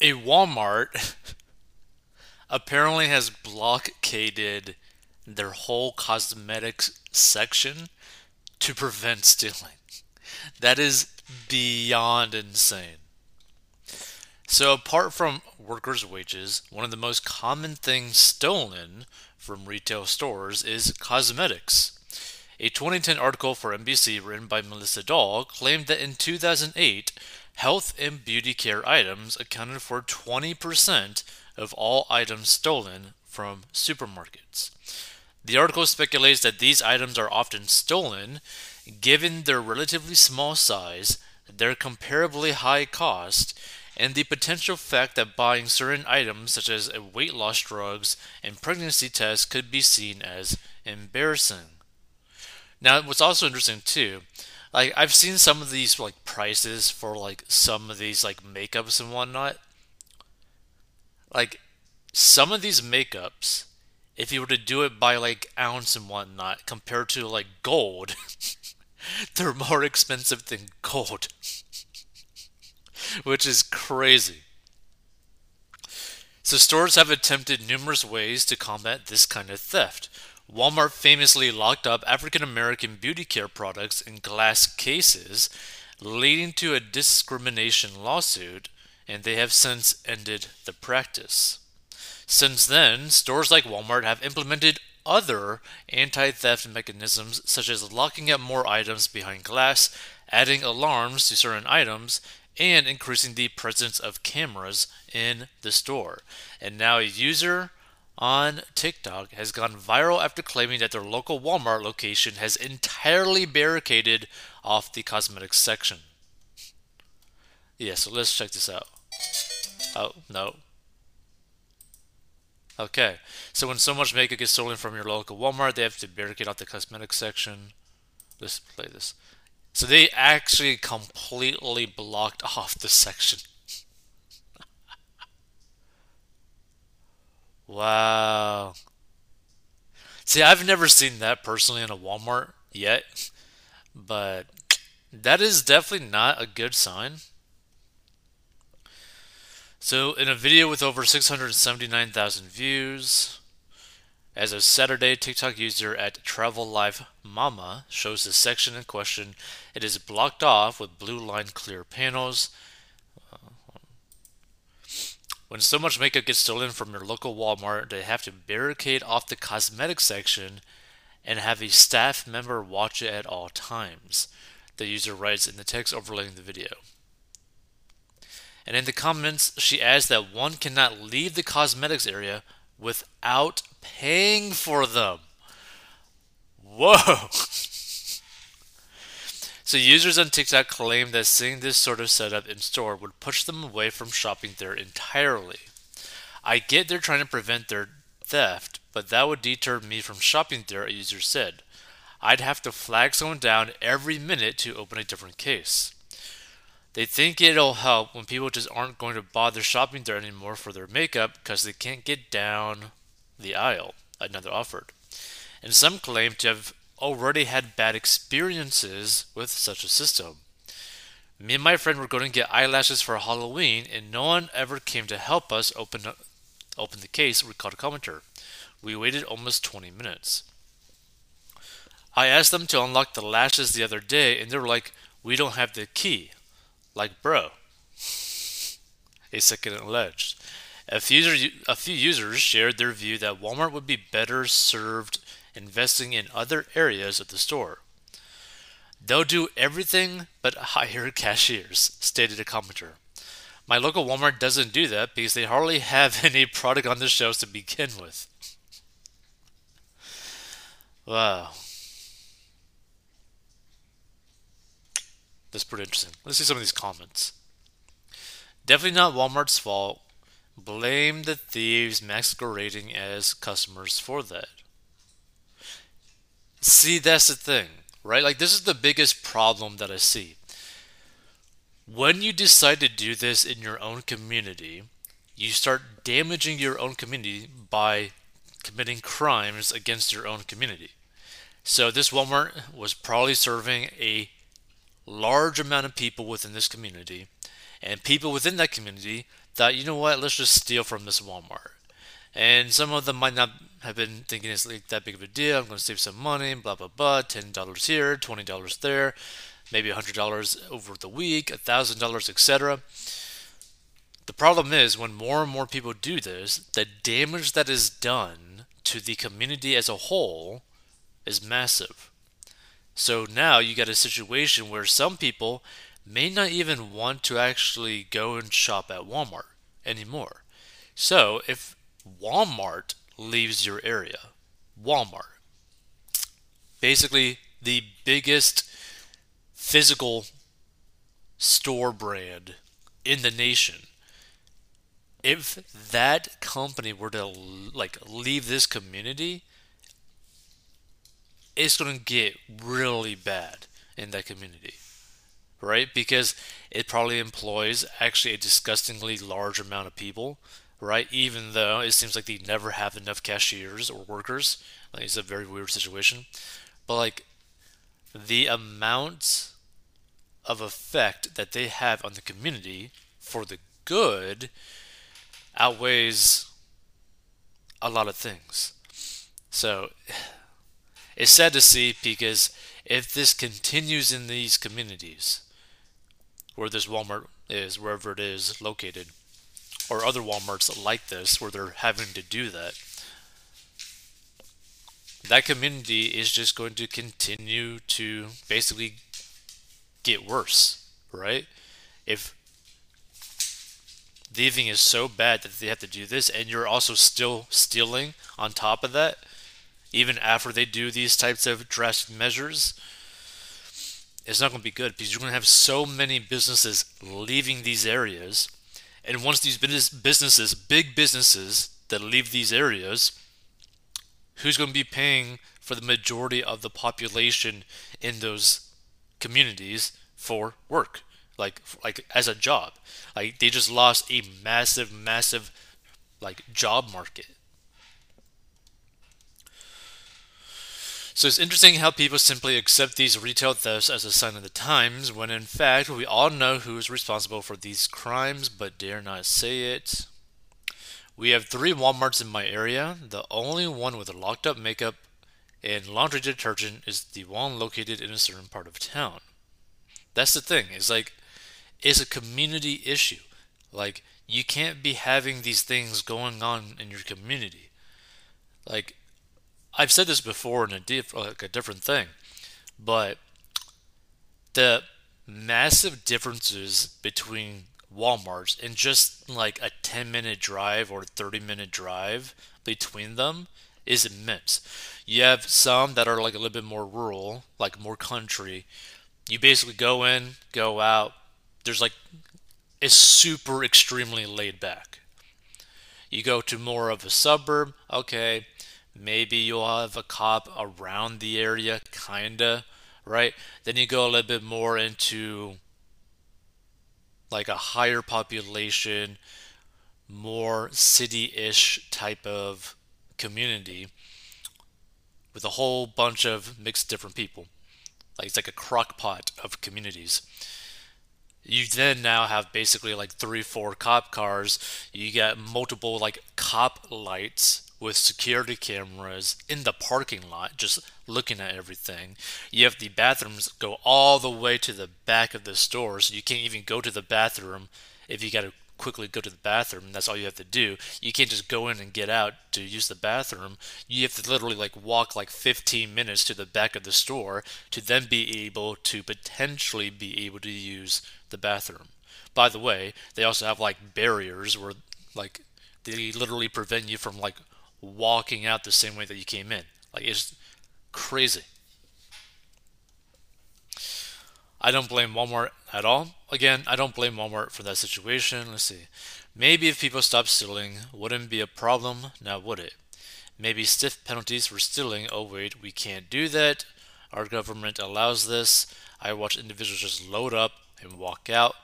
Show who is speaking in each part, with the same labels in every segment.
Speaker 1: a Walmart apparently has blockaded their whole cosmetics section to prevent stealing. That is beyond insane. So, apart from workers' wages, one of the most common things stolen from retail stores is cosmetics. A 2010 article for NBC written by Melissa Dahl claimed that in 2008, health and beauty care items accounted for 20% of all items stolen from supermarkets. The article speculates that these items are often stolen given their relatively small size, their comparably high cost, and the potential fact that buying certain items such as weight loss drugs and pregnancy tests could be seen as embarrassing. Now, what's also interesting too, like I've seen some of these like prices for like some of these like makeups and whatnot. Like some of these makeups, if you were to do it by like ounce and whatnot, compared to like gold, they're more expensive than gold, which is crazy. So, stores have attempted numerous ways to combat this kind of theft. Walmart famously locked up African American beauty care products in glass cases, leading to a discrimination lawsuit, and they have since ended the practice. Since then, stores like Walmart have implemented other anti theft mechanisms, such as locking up more items behind glass, adding alarms to certain items, and increasing the presence of cameras in the store. And now a user on TikTok has gone viral after claiming that their local Walmart location has entirely barricaded off the cosmetics section. Yeah, so let's check this out. Oh, no. Okay, so when so much makeup gets stolen from your local Walmart, they have to barricade off the cosmetics section. Let's play this. So they actually completely blocked off the section. Wow. See, I've never seen that personally in a Walmart yet, but that is definitely not a good sign. So, in a video with over 679,000 views, as of Saturday, TikTok user at Travel Life Mama shows the section in question. It is blocked off with blue line clear panels. When so much makeup gets stolen from your local Walmart, they have to barricade off the cosmetic section and have a staff member watch it at all times, the user writes in the text overlaying the video. And in the comments, she adds that one cannot leave the cosmetics area without paying for them. Whoa! so, users on TikTok claim that seeing this sort of setup in store would push them away from shopping there entirely. I get they're trying to prevent their theft, but that would deter me from shopping there, a user said. I'd have to flag someone down every minute to open a different case. They think it'll help when people just aren't going to bother shopping there anymore for their makeup because they can't get down the aisle, another offered. And some claim to have already had bad experiences with such a system. Me and my friend were going to get eyelashes for Halloween, and no one ever came to help us open open the case, recalled a commenter. We waited almost 20 minutes. I asked them to unlock the lashes the other day, and they were like, We don't have the key. Like, bro. A second alleged. A few, a few users shared their view that Walmart would be better served investing in other areas of the store. They'll do everything but hire cashiers, stated a commenter. My local Walmart doesn't do that because they hardly have any product on the shelves to begin with. Wow. That's pretty interesting. Let's see some of these comments. Definitely not Walmart's fault. Blame the thieves masquerading as customers for that. See, that's the thing, right? Like, this is the biggest problem that I see. When you decide to do this in your own community, you start damaging your own community by committing crimes against your own community. So, this Walmart was probably serving a large amount of people within this community, and people within that community thought, you know what, let's just steal from this Walmart. And some of them might not have been thinking it's like that big of a deal. I'm going to save some money, blah blah blah. Ten dollars here, twenty dollars there, maybe a hundred dollars over the week, a thousand dollars, etc. The problem is when more and more people do this, the damage that is done to the community as a whole is massive. So now you got a situation where some people may not even want to actually go and shop at Walmart anymore. So if Walmart leaves your area, Walmart, basically the biggest physical store brand in the nation. If that company were to like leave this community, it's going to get really bad in that community. Right? Because it probably employs actually a disgustingly large amount of people, right? Even though it seems like they never have enough cashiers or workers. Like it's a very weird situation. But like the amount of effect that they have on the community for the good outweighs a lot of things. So it's sad to see because if this continues in these communities, where this Walmart is, wherever it is located, or other Walmarts like this, where they're having to do that, that community is just going to continue to basically get worse, right? If thieving is so bad that they have to do this, and you're also still stealing on top of that, even after they do these types of drastic measures, it's not going to be good because you're going to have so many businesses leaving these areas. And once these businesses, big businesses that leave these areas, who's going to be paying for the majority of the population in those communities for work? Like, like as a job, like they just lost a massive, massive, like job market. So it's interesting how people simply accept these retail thefts as a sign of the times, when in fact we all know who is responsible for these crimes but dare not say it. We have three Walmarts in my area. The only one with a locked up makeup and laundry detergent is the one located in a certain part of town. That's the thing. It's like it's a community issue. Like you can't be having these things going on in your community. Like I've said this before in a, diff, like a different thing, but the massive differences between Walmarts in just like a 10 minute drive or 30 minute drive between them is immense. You have some that are like a little bit more rural, like more country. You basically go in, go out. There's like, it's super extremely laid back. You go to more of a suburb, okay, Maybe you'll have a cop around the area, kinda, right? Then you go a little bit more into like a higher population, more city ish type of community with a whole bunch of mixed different people. Like it's like a crock pot of communities. You then now have basically like three, four cop cars. You get multiple like cop lights with security cameras in the parking lot just looking at everything. You have the bathrooms go all the way to the back of the store, so you can't even go to the bathroom if you got to quickly go to the bathroom. That's all you have to do. You can't just go in and get out to use the bathroom. You have to literally like walk like 15 minutes to the back of the store to then be able to potentially be able to use the bathroom. By the way, they also have like barriers where like they literally prevent you from like walking out the same way that you came in. Like it's crazy. I don't blame Walmart at all. Again, I don't blame Walmart for that situation. Let's see. Maybe if people stopped stealing, wouldn't be a problem, now would it? Maybe stiff penalties for stealing. Oh wait, we can't do that. Our government allows this. I watch individuals just load up and walk out.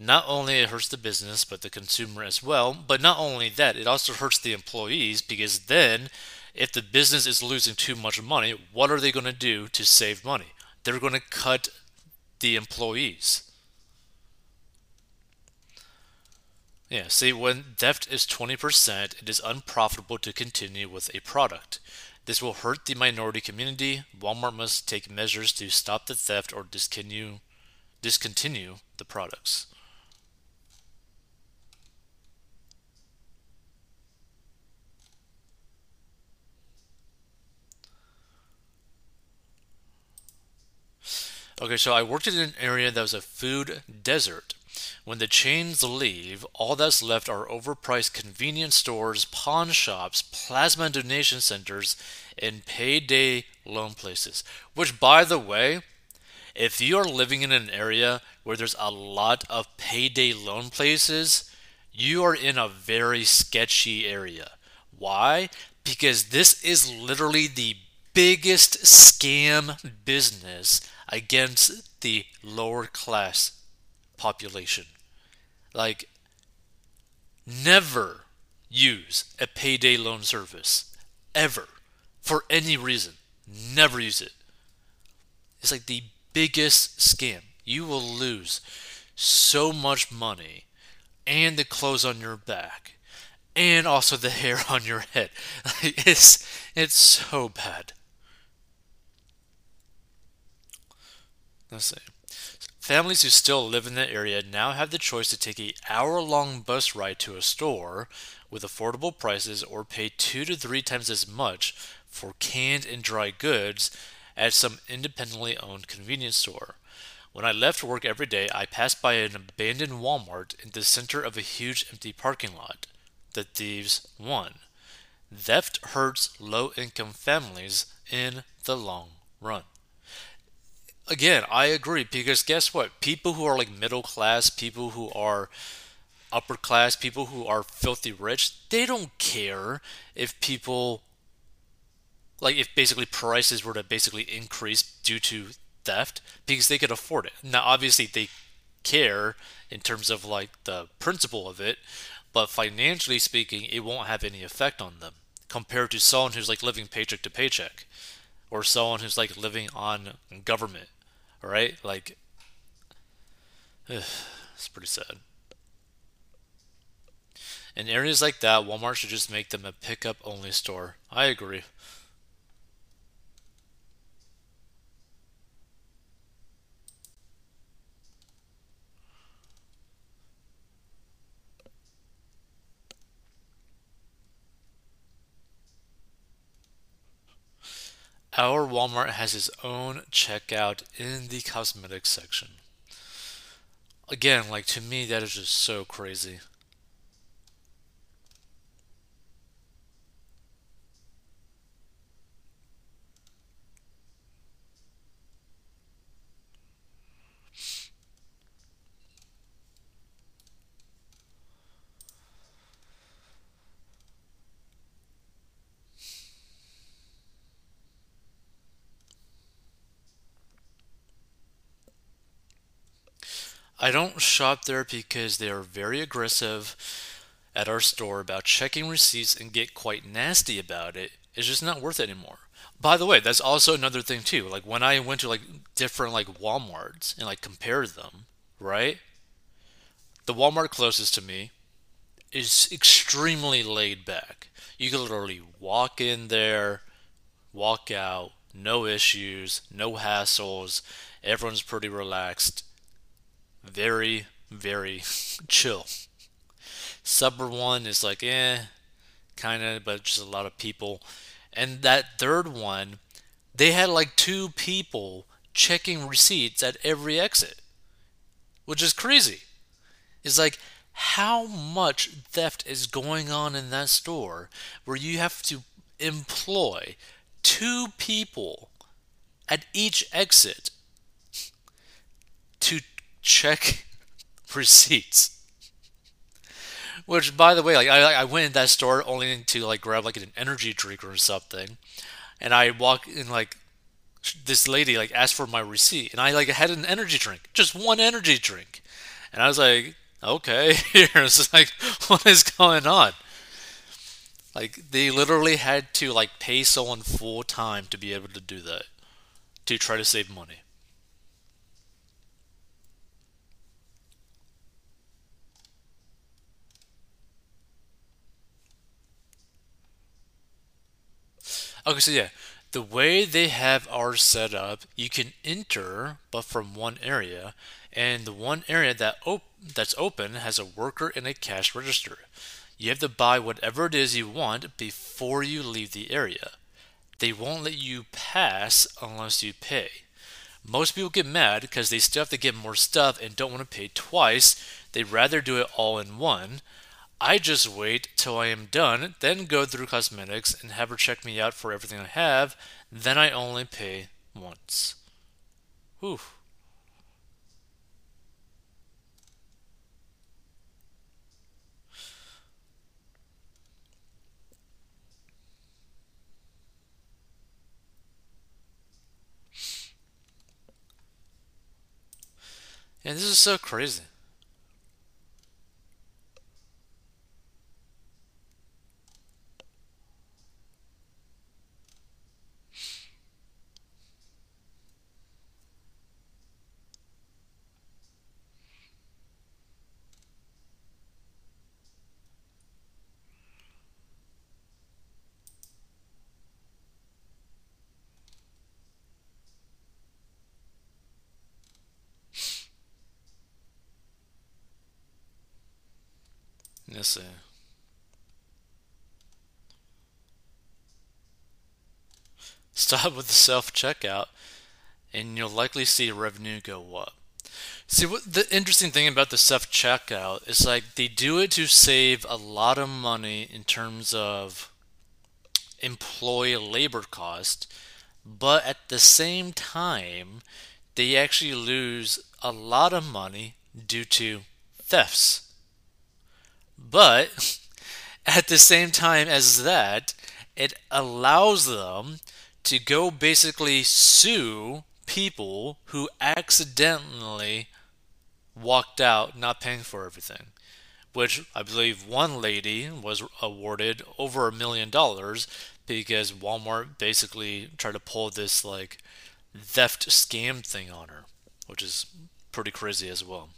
Speaker 1: Not only it hurts the business, but the consumer as well. But not only that, it also hurts the employees because then, if the business is losing too much money, what are they going to do to save money? They're going to cut the employees. Yeah, see, when theft is 20%, it is unprofitable to continue with a product. This will hurt the minority community. Walmart must take measures to stop the theft or discontinue discontinue the products. Okay, so I worked in an area that was a food desert. When the chains leave, all that's left are overpriced convenience stores, pawn shops, plasma donation centers, and payday loan places. Which, by the way, if you are living in an area where there's a lot of payday loan places, you are in a very sketchy area. Why? Because this is literally the biggest scam business against the lower class population. Like, never use a payday loan service. Ever. For any reason. Never use it. It's like the biggest scam. You will lose so much money and the clothes on your back and also the hair on your head. It's it's so bad. Let's see. Families who still live in the area now have the choice to take a hour-long bus ride to a store with affordable prices or pay two to three times as much for canned and dry goods at some independently owned convenience store. When I left work every day, I passed by an abandoned Walmart in the center of a huge empty parking lot. The thieves won. Theft hurts low income families in the long run again, I agree because guess what? People who are like middle class, people who are upper class, people who are filthy rich, they don't care if people like if basically prices were to basically increase due to theft because they could afford it. Now obviously they care in terms of like the principle of it, but financially speaking, it won't have any effect on them compared to someone who's like living paycheck to paycheck or someone who's like living on government right? Like, ugh, it's pretty sad. In areas like that, Walmart should just make them a pickup only store. I agree. Our Walmart has its own checkout in the cosmetics section. Again, like to me, that is just so crazy. I don't shop there because they are very aggressive at our store about checking receipts and get quite nasty about it. It's just not worth it anymore. By the way, that's also another thing too. Like when I went to like different like Walmarts and like compared them, right? The Walmart closest to me is extremely laid back. You can literally walk in there, walk out, no issues, no hassles. Everyone's pretty relaxed very, very chill. Suburb one is like, eh, kind of, but just a lot of people. And that third one, they had like two people checking receipts at every exit, which is crazy. It's like, how much theft is going on in that store where you have to employ two people at each exit check receipts. Which, by the way, like I, I went in that store only to like grab like an energy drink or something, and I walk in like this lady like asked for my receipt, and I like had an energy drink, just one energy drink, and I was like, okay, here, it's like, what is going on? Like they literally had to like pay someone full time to be able to do that, to try to save money. Okay, so yeah, the way they have ours set up, you can enter, but from one area, and the one area that op- that's open has a worker and a cash register. You have to buy whatever it is you want before you leave the area. They won't let you pass unless you pay. Most people get mad because they still have to get more stuff and don't want to pay twice. They'd rather do it all in one. I just wait till I am done, then go through cosmetics and have her check me out for everything I have. Then I only pay once. Whew. And this is so crazy. See. Stop with the self checkout, and you'll likely see revenue go up. See, what the interesting thing about the self checkout is like they do it to save a lot of money in terms of employee labor cost, but at the same time, they actually lose a lot of money due to thefts. But at the same time as that, it allows them to go basically sue people who accidentally walked out not paying for everything. Which I believe one lady was awarded over a million dollars because Walmart basically tried to pull this like theft scam thing on her, which is pretty crazy as well.